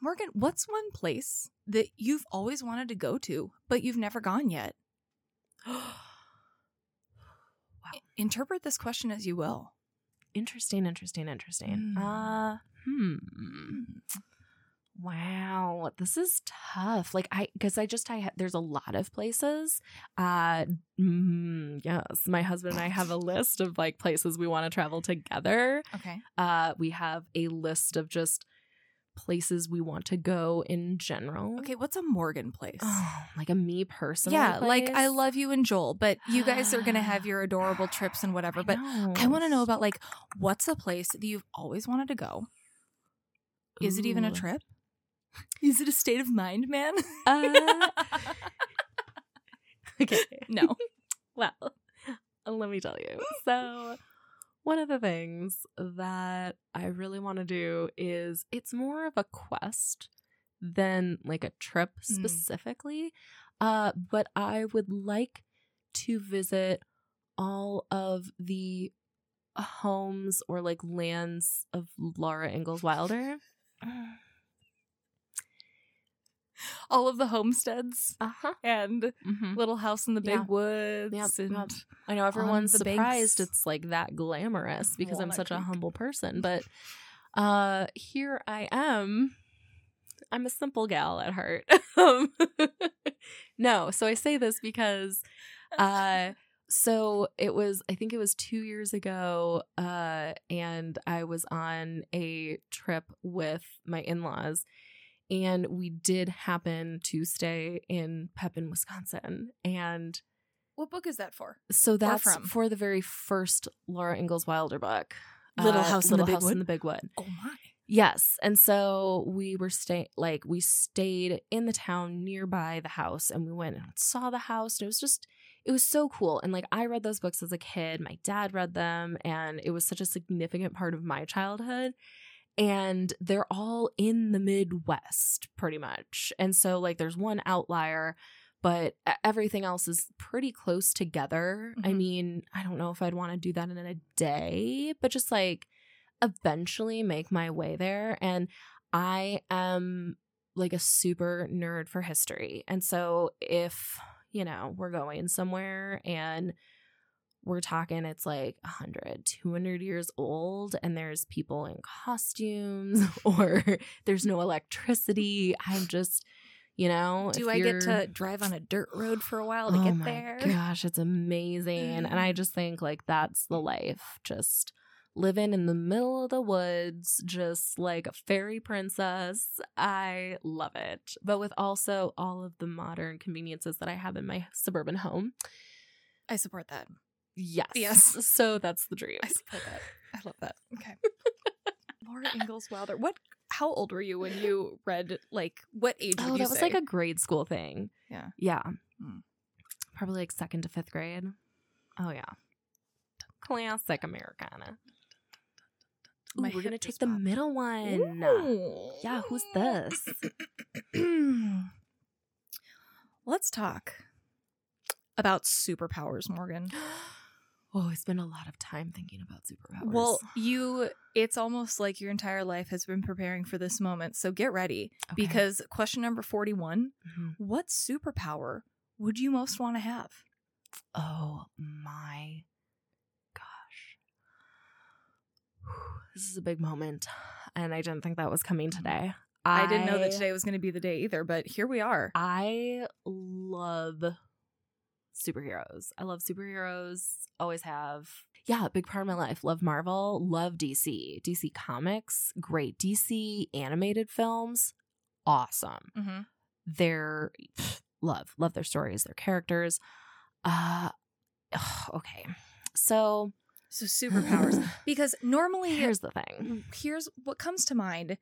A: Morgan, what's one place that you've always wanted to go to but you've never gone yet? I- Interpret this question as you will.
C: Interesting, interesting, interesting.
A: Mm.
C: Uh hmm. Wow, this is tough. Like I cuz I just I ha- there's a lot of places. Uh mm, yes, my husband and I have a list of like places we want to travel together.
A: Okay.
C: Uh we have a list of just places we want to go in general.
A: Okay, what's a Morgan place?
C: Oh, like a me personally.
A: yeah, like I love you and Joel, but you guys are gonna have your adorable trips and whatever. But
C: know.
A: I want to know about like what's a place that you've always wanted to go? Is it even a trip? Is it a state of mind, man?
C: Uh, okay.
A: no.
C: Well, let me tell you. So, one of the things that I really want to do is it's more of a quest than like a trip
A: Mm.
C: specifically. Uh, but I would like to visit all of the homes or like lands of Laura Ingalls Wilder.
A: All of the homesteads
C: Uh huh.
A: and
C: Mm-hmm.
A: Little House in the Big
C: Yeah.
A: Woods.
C: Yep,
A: and
C: yep. I know everyone's surprised
A: banks.
C: it's like that glamorous because I'm
A: Walnut
C: such a humble person, but uh here I am. I'm a simple gal at heart. Um, no, so I say this because uh so it was I think it was 2 years ago uh and I was on a trip with my in-laws and we did happen to stay in Pepin, Wisconsin and
A: what book is that for?
C: so that's for the very first Laura Ingalls Wilder book,
A: Little
C: uh,
A: House in
C: Little
A: the Big
C: House
A: Wood?
C: in the Big Wood.
A: Oh my.
C: Yes, and so we were staying, like we stayed in the town nearby the house, and we went and saw the house, and it was just, it was so cool. And like I read those books as a kid, my dad read them, and it was such a significant part of my childhood. And they're all in the Midwest, pretty much. And so like there's one outlier, but everything else is pretty close together. I
A: Mhm.
C: mean, I don't know if I'd want to do that in a day, but just like eventually make my way there. And I am like a super nerd for history. And so if, you know, we're going somewhere and we're talking it's like 100 200 years old and there's people in costumes or there's no electricity i'm just you know
A: Do I get to drive on a dirt road for a while to
C: oh
A: get
C: my
A: there?
C: gosh, it's amazing. And I mm. just think like that's the life. Just living in the middle of the woods, just like a fairy princess. I love it. But with also all of the modern conveniences that I have in my suburban home.
A: I support that.
C: Yes.
A: Yes.
C: So that's the dream.
A: I support that. I love that. Okay. Laura Ingalls Wilder. What? How old were you when you read? Like, what age?
C: Oh, that was
A: say?
C: like a grade school thing.
A: Yeah.
C: Yeah.
A: Hmm.
C: Probably like second to fifth grade. Oh yeah. Classic Americana. Ooh, we're gonna take the
A: popped.
C: middle one.
A: Ooh.
C: Yeah, who's this?
A: Let's talk about superpowers, Morgan.
C: Oh, I spend a lot of time thinking about superpowers.
A: Well, you, it's almost like your entire life has been preparing for this moment. So get ready
C: Okay.
A: because question number 41
C: Mhm.
A: What superpower would you most want to have?
C: oh my gosh, this is a big moment, and I didn't think that was coming today.
A: I, didn't know that today was going to be the day either, but here we are.
C: I love superheroes. I love superheroes. Always have. Yeah, big part of my life. Love Marvel. Love DC. DC Comics. Great. DC animated films. Awesome.
A: Mm-hmm.
C: Their love. Love their stories, their characters. Uh okay. So
A: So superpowers. because normally,
C: here's the thing.
A: here's what comes to mind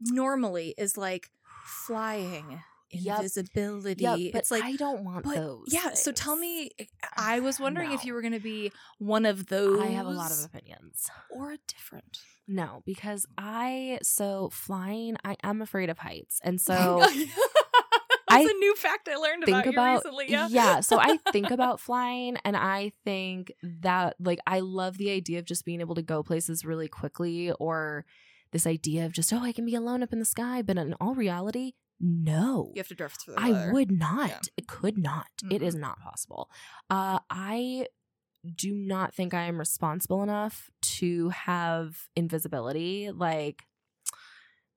A: normally is like flying. Invisibility.
C: Yeah, but
A: it's like,
C: I don't want
A: but
C: those.
A: yeah. So tell me, eh, I was wondering if you were going to be one of those.
C: I have a lot of opinions.
A: or a different.
C: No, because I so flying, I am afraid of heights. And so
A: That's
C: I
A: a new fact I learned
C: think
A: about,
C: about
A: you recently. Yeah.
C: so I think about flying and I think that like I love the idea of just being able to go places really quickly or this idea of just oh I can be alone up in the sky, but in all reality, no.
A: you have to drift through the
C: I
A: weather.
C: would not.
A: Yeah.
C: It could not. It
A: Mhm.
C: is not possible. Uh I do not think I am responsible enough to have invisibility. Like,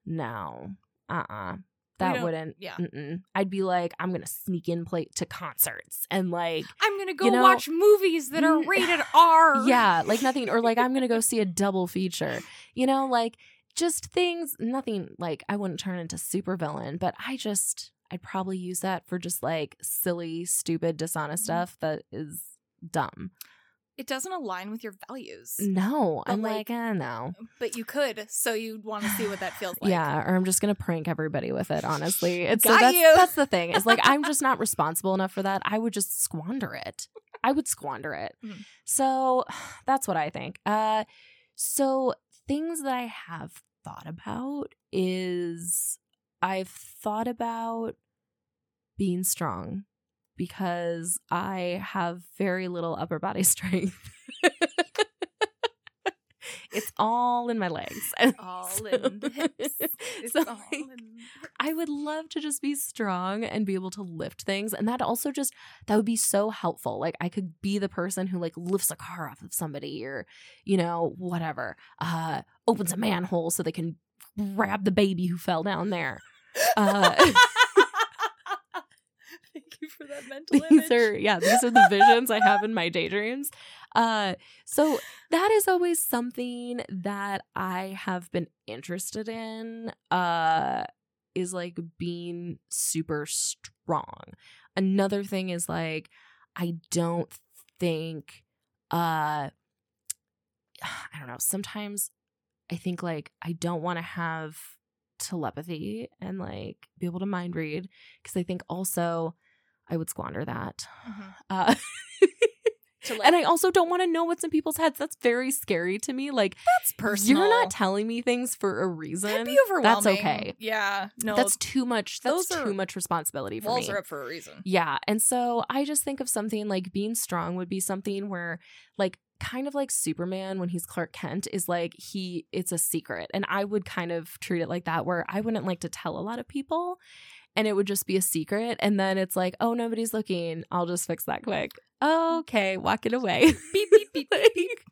C: no. uh uh that wouldn't.
A: yeah.
C: Mm-mm. I'd be like, I'm gonna sneak in play to concerts and like,
A: I'm gonna go
C: You know-
A: watch movies that are
C: Mm,
A: rated R.
C: yeah, like nothing, or like I'm gonna go see a double feature. You know, like just things. Nothing like I wouldn't turn into super villain, but I just I'd probably use that for just like silly, stupid, dishonest
A: Mhm.
C: stuff that is dumb.
A: It doesn't align with your values,
C: No,
A: But,
C: I'm
A: like,
C: like, eh, no.
A: but you could, so you'd want to see what that feels like.
C: yeah, or I'm just gonna prank everybody with it. Honestly, it's so
A: Got
C: that's
A: you.
C: that's the thing. Is like I'm just not responsible enough for that. I would just squander it. I would squander it.
A: Mhm.
C: So that's what I think. Uh, so things that I have thought about is I've thought about being strong because I have very little upper body strength. It's all in my legs.
A: All
C: so-
A: in the hips. It's
C: so,
A: all
C: like,
A: in hips.
C: I would love to just be strong and be able to lift things. And that also just, that would be so helpful. Like I could be the person who like lifts a car off of somebody or, you know, whatever, uh, opens a manhole so they can grab the baby who fell down there. Uh,
A: for that mental
C: these
A: image.
C: are, yeah, these are the visions I have in my daydreams. Uh, so that is always something that I have been interested in. Uh, is like being super strong. Another thing is like I don't think uh I don't know, sometimes I think like I don't want to have telepathy and like be able to mind read because I think also I would squander that.
A: Mhm.
C: Uh
A: like,
C: and I also don't want to know what's in people's heads. That's very scary to me. Like
A: that's personal.
C: you're not telling me things for a reason.
A: That'd be overwhelming.
C: That's okay.
A: Yeah. No.
C: That's too much. That's
A: those are-
C: too much responsibility for
A: walls
C: me.
A: are up for a reason.
C: Yeah. And so I just think of something like being strong would be something where, like, kind of like Superman when he's Clark Kent is like, he, it's a secret. And I would kind of treat it like that, where I wouldn't like to tell a lot of people and it would just be a secret. And then it's like, oh, nobody's looking. I'll just fix that quick. Okay. Walk it away.
A: Beep beep beep.
C: Like,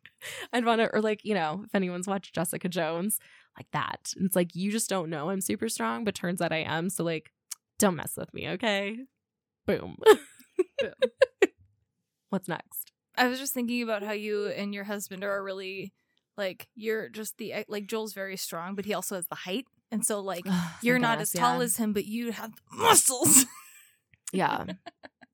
C: I'd want to, or like, you know, if anyone's watched Jessica Jones, like that. It's like, you just don't know I'm super strong, but turns out I am. So, like, don't mess with me, okay? Boom.
A: Boom.
C: What's next?
A: I was just thinking about how you and your husband are really like you're just the like Joel's very strong, but he also has the height, and so like you're not as tall as him, but you have muscles.
C: Yeah.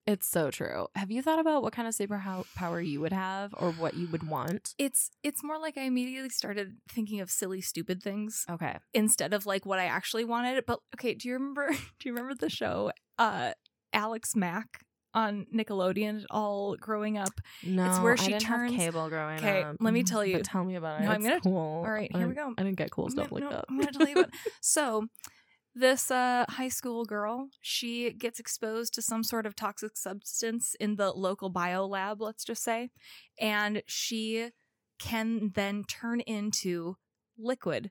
C: It's so true. Have you thought about what kind of super power you would have or what you would want?
A: it's it's more like I immediately started thinking of silly, stupid things
C: Okay.
A: instead of like what I actually wanted. But okay, do you remember? Do you remember the show uh Alex Mack on Nickelodeon? All growing up.
C: No, it's
A: where
C: I
A: she turns-
C: cable growing
A: Okay,
C: up.
A: let me tell
C: But
A: you.
C: tell me about it.
A: No, I'm
C: It's
A: gonna-
C: cool.
A: all right,
C: I
A: here we go.
C: I didn't get cool stuff
A: gonna-
C: like
A: no,
C: that.
A: I'm gonna tell you about. So, this uh, high school girl, she gets exposed to some sort of toxic substance in the local bio lab, let's just say, and she can then turn into liquid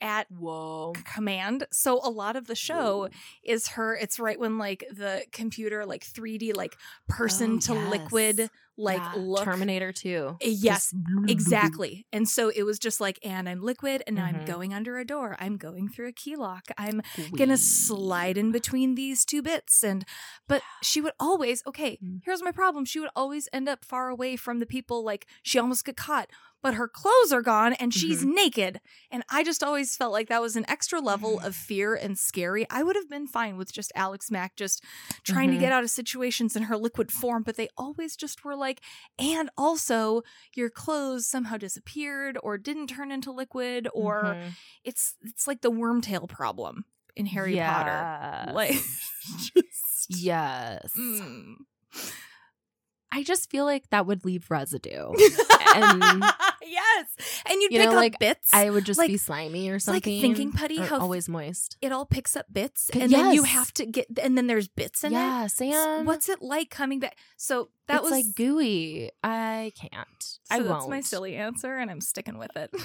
A: at
C: Whoa.
A: command. So a lot of the show is her. It's right when like the computer, like 3D, like person
C: Oh,
A: to
C: yes.
A: liquid, like
C: Yeah,
A: look.
C: Terminator 2.
A: Yes,
C: Just-
A: Exactly. And so it was just like, and I'm liquid, and now I'm going under a door. I'm going through a key lock. I'm gonna slide in between these two bits. And, but she would always, okay,
C: Mm.
A: here's my problem. She would always end up far away from the people. Like she almost got caught, but her clothes are gone and she's
C: Mm-hmm.
A: naked. And I just always felt like that was an extra level of fear and scary. I would have been fine with just Alex Mack just trying to
C: Mhm.
A: get out of situations in her liquid form, but they always just were like, and also your clothes somehow disappeared or didn't turn into liquid, or
C: Mhm.
A: it's it's like the wormtail problem in Harry Potter.
C: Yes.
A: Like just
C: yes.
A: mm.
C: I just feel like that would leave residue.
A: And yes. And you'd
C: You
A: pick
C: know,
A: up
C: like,
A: bits.
C: I would just
A: Like-
C: be slimy or
A: it's like
C: something.
A: thinking putty, how-
C: always moist.
A: it all picks up bits and then you have to get and then there's bits in it.
C: Yeah,
A: S-
C: Sam.
A: What's it like coming back? So that
C: it's
A: was
C: like gooey. I can't.
A: So
C: I
A: that's
C: won't.
A: my silly answer, and I'm sticking with it.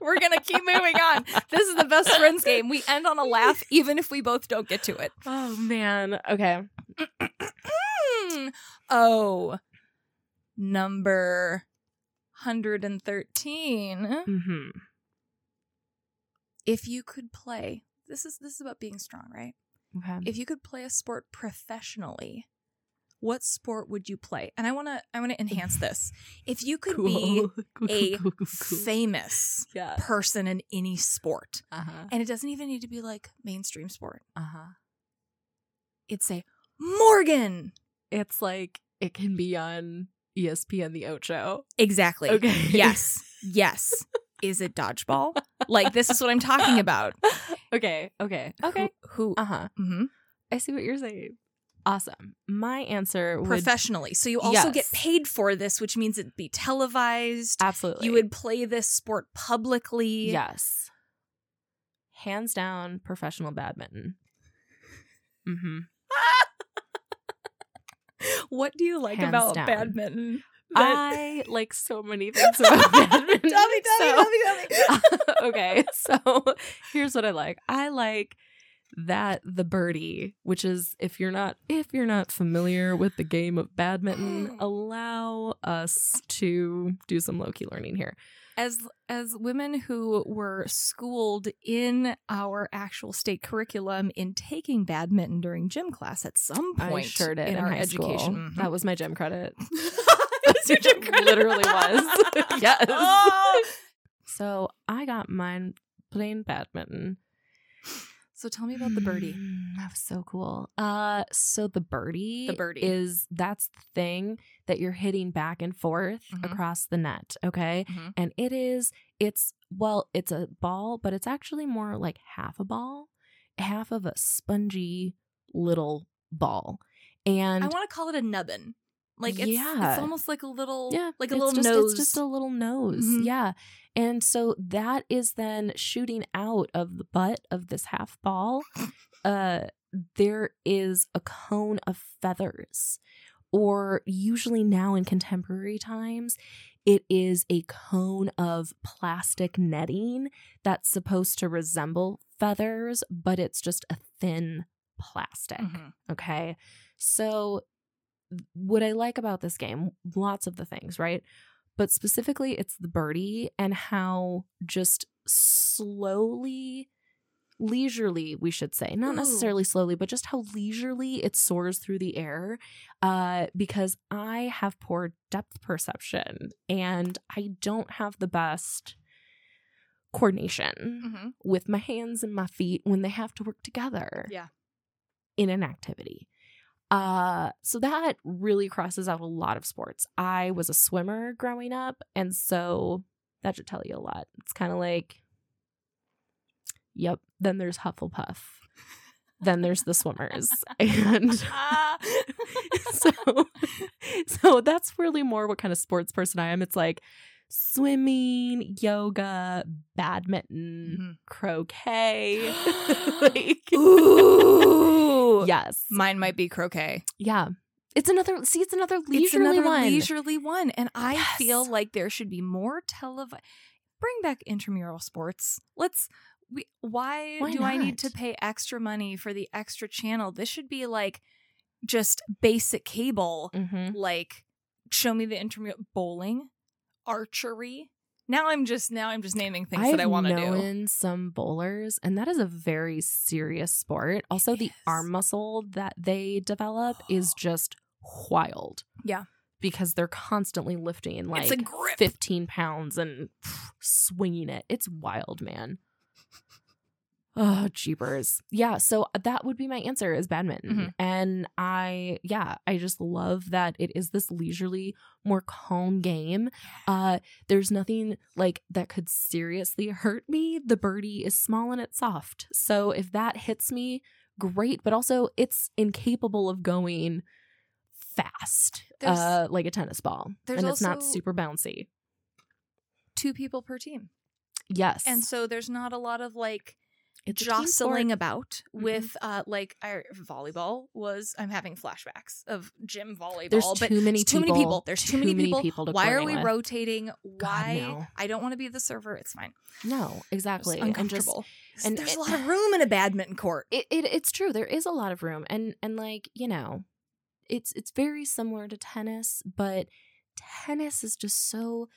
A: We're gonna keep moving on. This is the best friends game. We end on a laugh, even if we both don't get to it.
C: Oh man. Okay.
A: Oh, number hundred and thirteen.
C: Mm-hmm.
A: if you could play, this is this is about being strong, right?
C: Okay.
A: If you could play a sport professionally, what sport would you play? And I want to I want to enhance this. If you could be
C: Cool,
A: a
C: cool, cool, cool.
A: famous
C: yeah.
A: person in any sport,
C: Uh-huh.
A: and it doesn't even need to be like mainstream sport.
C: Uh-huh.
A: It'd say Morgan.
C: It's like it can be on ESPN the Ocho.
A: Exactly.
C: Okay.
A: Yes. Yes. Is it dodgeball? Like this is what I'm talking about.
C: okay. Okay. Okay.
A: Who? who
C: Uh-huh.
A: mhm.
C: I see what you're saying. Awesome. My answer would
A: Professionally. So you also get paid for this, which means it'd be televised.
C: absolutely
A: You would play this sport publicly.
C: Yes. Hands down professional badminton. Mm-hmm.
A: What do you like
C: Hands
A: about
C: down.
A: badminton?
C: I like so many things about badminton.
A: Tell me, tell me,
C: so-
A: tell me, tell me.
C: okay, so here's what I like. I like that the birdie, which is if you're not if you're not familiar with the game of badminton, allow us to do some low key learning here.
A: As as women who were schooled in our actual state curriculum in taking badminton during gym class at some point
C: I sure
A: in,
C: in,
A: our education. Mhm.
C: That was my gym credit.
A: Your gym
C: It
A: credit.
C: literally was. yes.
A: Oh!
C: So I got mine playing badminton.
A: So tell me about the birdie.
C: Mm, that was so cool. Uh so the birdie
A: The birdie.
C: is that's the thing that you're hitting back and forth
A: Mhm.
C: across the net, okay?
A: Mhm.
C: And it is it's well, it's a ball, but it's actually more like half a ball, half of a spongy little ball. And
A: I want to call it a nubbin. Like it's
C: Yeah.
A: it's almost like a little
C: yeah,
A: like a
C: it's
A: little
C: just,
A: nose.
C: It's just a little nose.
A: Mhm.
C: Yeah. And so that is then shooting out of the butt of this half ball. Uh there is a cone of feathers. Or usually now in contemporary times, it is a cone of plastic netting that's supposed to resemble feathers, but it's just a thin plastic.
A: Mhm.
C: Okay. So, what I like about this game, lots of the things, right? But specifically, it's the birdie and how just slowly, leisurely, we should say, not
A: Ooh.
C: necessarily slowly, but just how leisurely it soars through the air. Uh, because I have poor depth perception and I don't have the best coordination
A: Mhm.
C: with my hands and my feet when they have to work together
A: Yeah.
C: in an activity. Uh, so that really crosses out a lot of sports. I was a swimmer growing up, and so that should tell you a lot. It's kind of like, yep. Then there's Hufflepuff. then there's the swimmers, and so so that's really more what kind of sports person I am. It's like swimming, yoga, badminton,
A: Mhm.
C: croquet. like
A: Ooh.
C: Yes.
A: Mine might be croquet.
C: Yeah. It's another see it's another
A: it's
C: leisurely
A: another
C: one.
A: leisurely one, and I
C: Yes.
A: feel like there should be more televi Bring back intramural sports. Let's. We, why,
C: Why
A: do I need to pay extra money for the extra channel? This should be like just basic cable.
C: Mhm.
A: Like, show me the intramural bowling, archery. Now I'm just now I'm just naming things that I want to do.
C: known some bowlers, and that is a very serious sport. Also, the
A: is.
C: arm muscle that they develop is just wild.
A: Yeah.
C: because they're constantly lifting like
A: it's a grip.
C: 15 pounds and swinging it. It's wild, man. Oh, jeepers. Yeah, so that would be my answer is badminton.
A: Mhm.
C: And I yeah, I just love that it is this leisurely, more calm game. Uh there's nothing like that could seriously hurt me. The birdie is small and it's soft. So if that hits me, great, but also it's incapable of going fast uh like a tennis ball. and it's not super bouncy.
A: Two people per team,
C: Yes.
A: and so there's not a lot of like
C: it's
A: jostling about
C: Mhm.
A: with uh like I, volleyball was I'm having flashbacks of gym volleyball
C: There's
A: but
C: too many
A: it's too
C: people.
A: many people there's too, many people,
C: to
A: why are we
C: with.
A: rotating why
C: no.
A: I don't want to be the server it's fine
C: No,
A: It's
C: exactly. And just
A: uncomfortable
C: and
A: there's
C: it-
A: a lot of room in a badminton court
C: it, it it's true. There is a lot of room. And and like, you know, it's it's very similar to tennis, but tennis is just so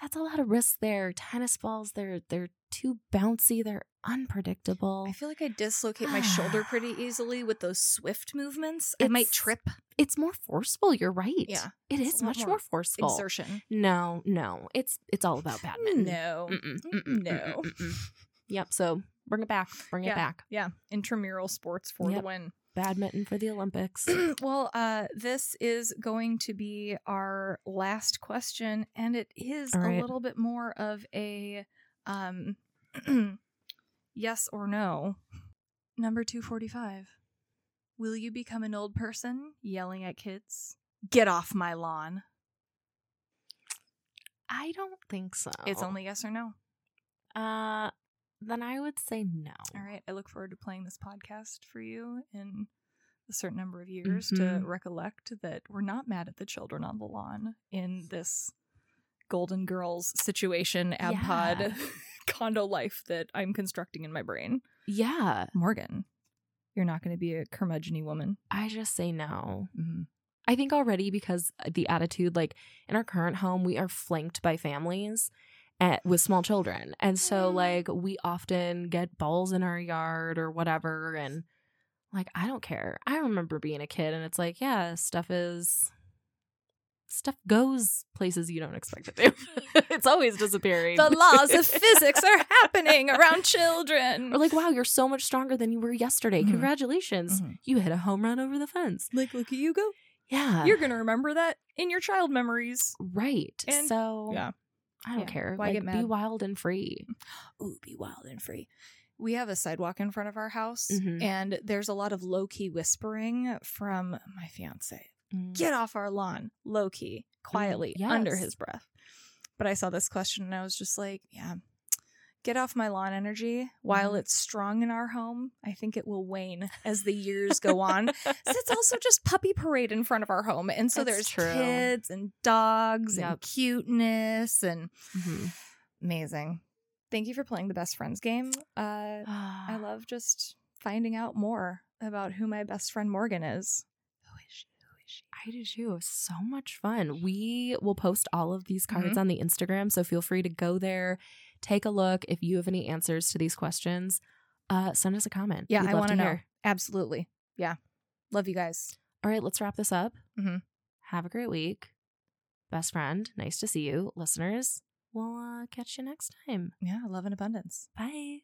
C: that's a lot of risk there. Tennis balls, they're they're too bouncy, they're unpredictable.
A: I feel like I dislocate my shoulder pretty easily with those swift movements. I might trip.
C: It's more forceful, you're right.
A: Yeah, it's
C: is much
A: more
C: more forceful.
A: Exertion.
C: No, no. It's it's all about badminton.
A: No.
C: Mm-mm,
A: Mm,
C: mm-mm,
A: no.
C: mm-mm. Yep, so bring it back. Bring
A: Yeah.
C: it back.
A: Yeah, intramural sports for
C: Yep.
A: the win.
C: Badminton for the Olympics.
A: well, uh, this is going to be our last question, and it is
C: All
A: a little bit more of a um, yes or no. Number 245. Will you become an old person yelling at kids? Get off my lawn.
C: I don't think so.
A: It's only yes or no.
C: uh then I would say no.
A: All right. I look forward to playing this podcast for you in a certain number of years to
C: Mhm.
A: recollect that we're not mad at the children on the lawn in this Golden Girls situation, ab
C: Yeah.
A: pod condo life that I'm constructing in my brain.
C: Yeah.
A: Morgan, you're not going to be a curmudgeony woman.
C: I just say no.
A: Mm-hmm.
C: I think already because the attitude, like in our current home, we are flanked by families at, with small children. And so,
A: Mm.
C: like, we often get balls in our yard or whatever. And, like, I don't care. I remember being a kid and it's like, yeah, stuff is. Stuff goes places you don't expect it to. it's always disappearing.
A: The laws of physics are happening around children.
C: Or like, wow, you're so much stronger than you were yesterday.
A: Mhm.
C: Congratulations.
A: Mhm.
C: You hit a home run over the fence.
A: like, look at you go.
C: Yeah.
A: You're going to remember that in your child memories.
C: right.
A: And-
C: so
A: yeah.
C: I don't
A: Yeah.
C: care.
A: Why
C: like,
A: get
C: Be wild and free.
A: ooh, be wild and free. We have a sidewalk in front of our house,
C: Mhm.
A: and there's a lot of low key whispering from my fiance.
C: Mm.
A: Get off our lawn, low key, quietly, under
C: yes.
A: his breath. But I saw this question and I was just like, yeah, get off my lawn energy. While
C: Mhm.
A: it's strong in our home, I think it will wane as the years go on. it's also just puppy parade in front of our home. And so
C: That's
A: there's
C: true.
A: kids and dogs and cuteness and
C: Mhm.
A: amazing. Thank you for playing the best friends game. Uh, I love just finding out more about who my best friend Morgan is. Who is she? Who is she?
C: I do too. So much fun. We will post all of these cards
A: Mhm.
C: on the Instagram, so feel free to go there, take a look. If you have any answers to these questions, uh, send us a comment.
A: Yeah,
C: We'd
A: I want to know. Absolutely. Yeah. Love you guys.
C: All right, let's wrap this up.
A: Mhm.
C: Have a great week, best friend. Nice to see you, listeners. We'll uh, catch you next time.
A: Yeah, love and abundance.
C: Bye.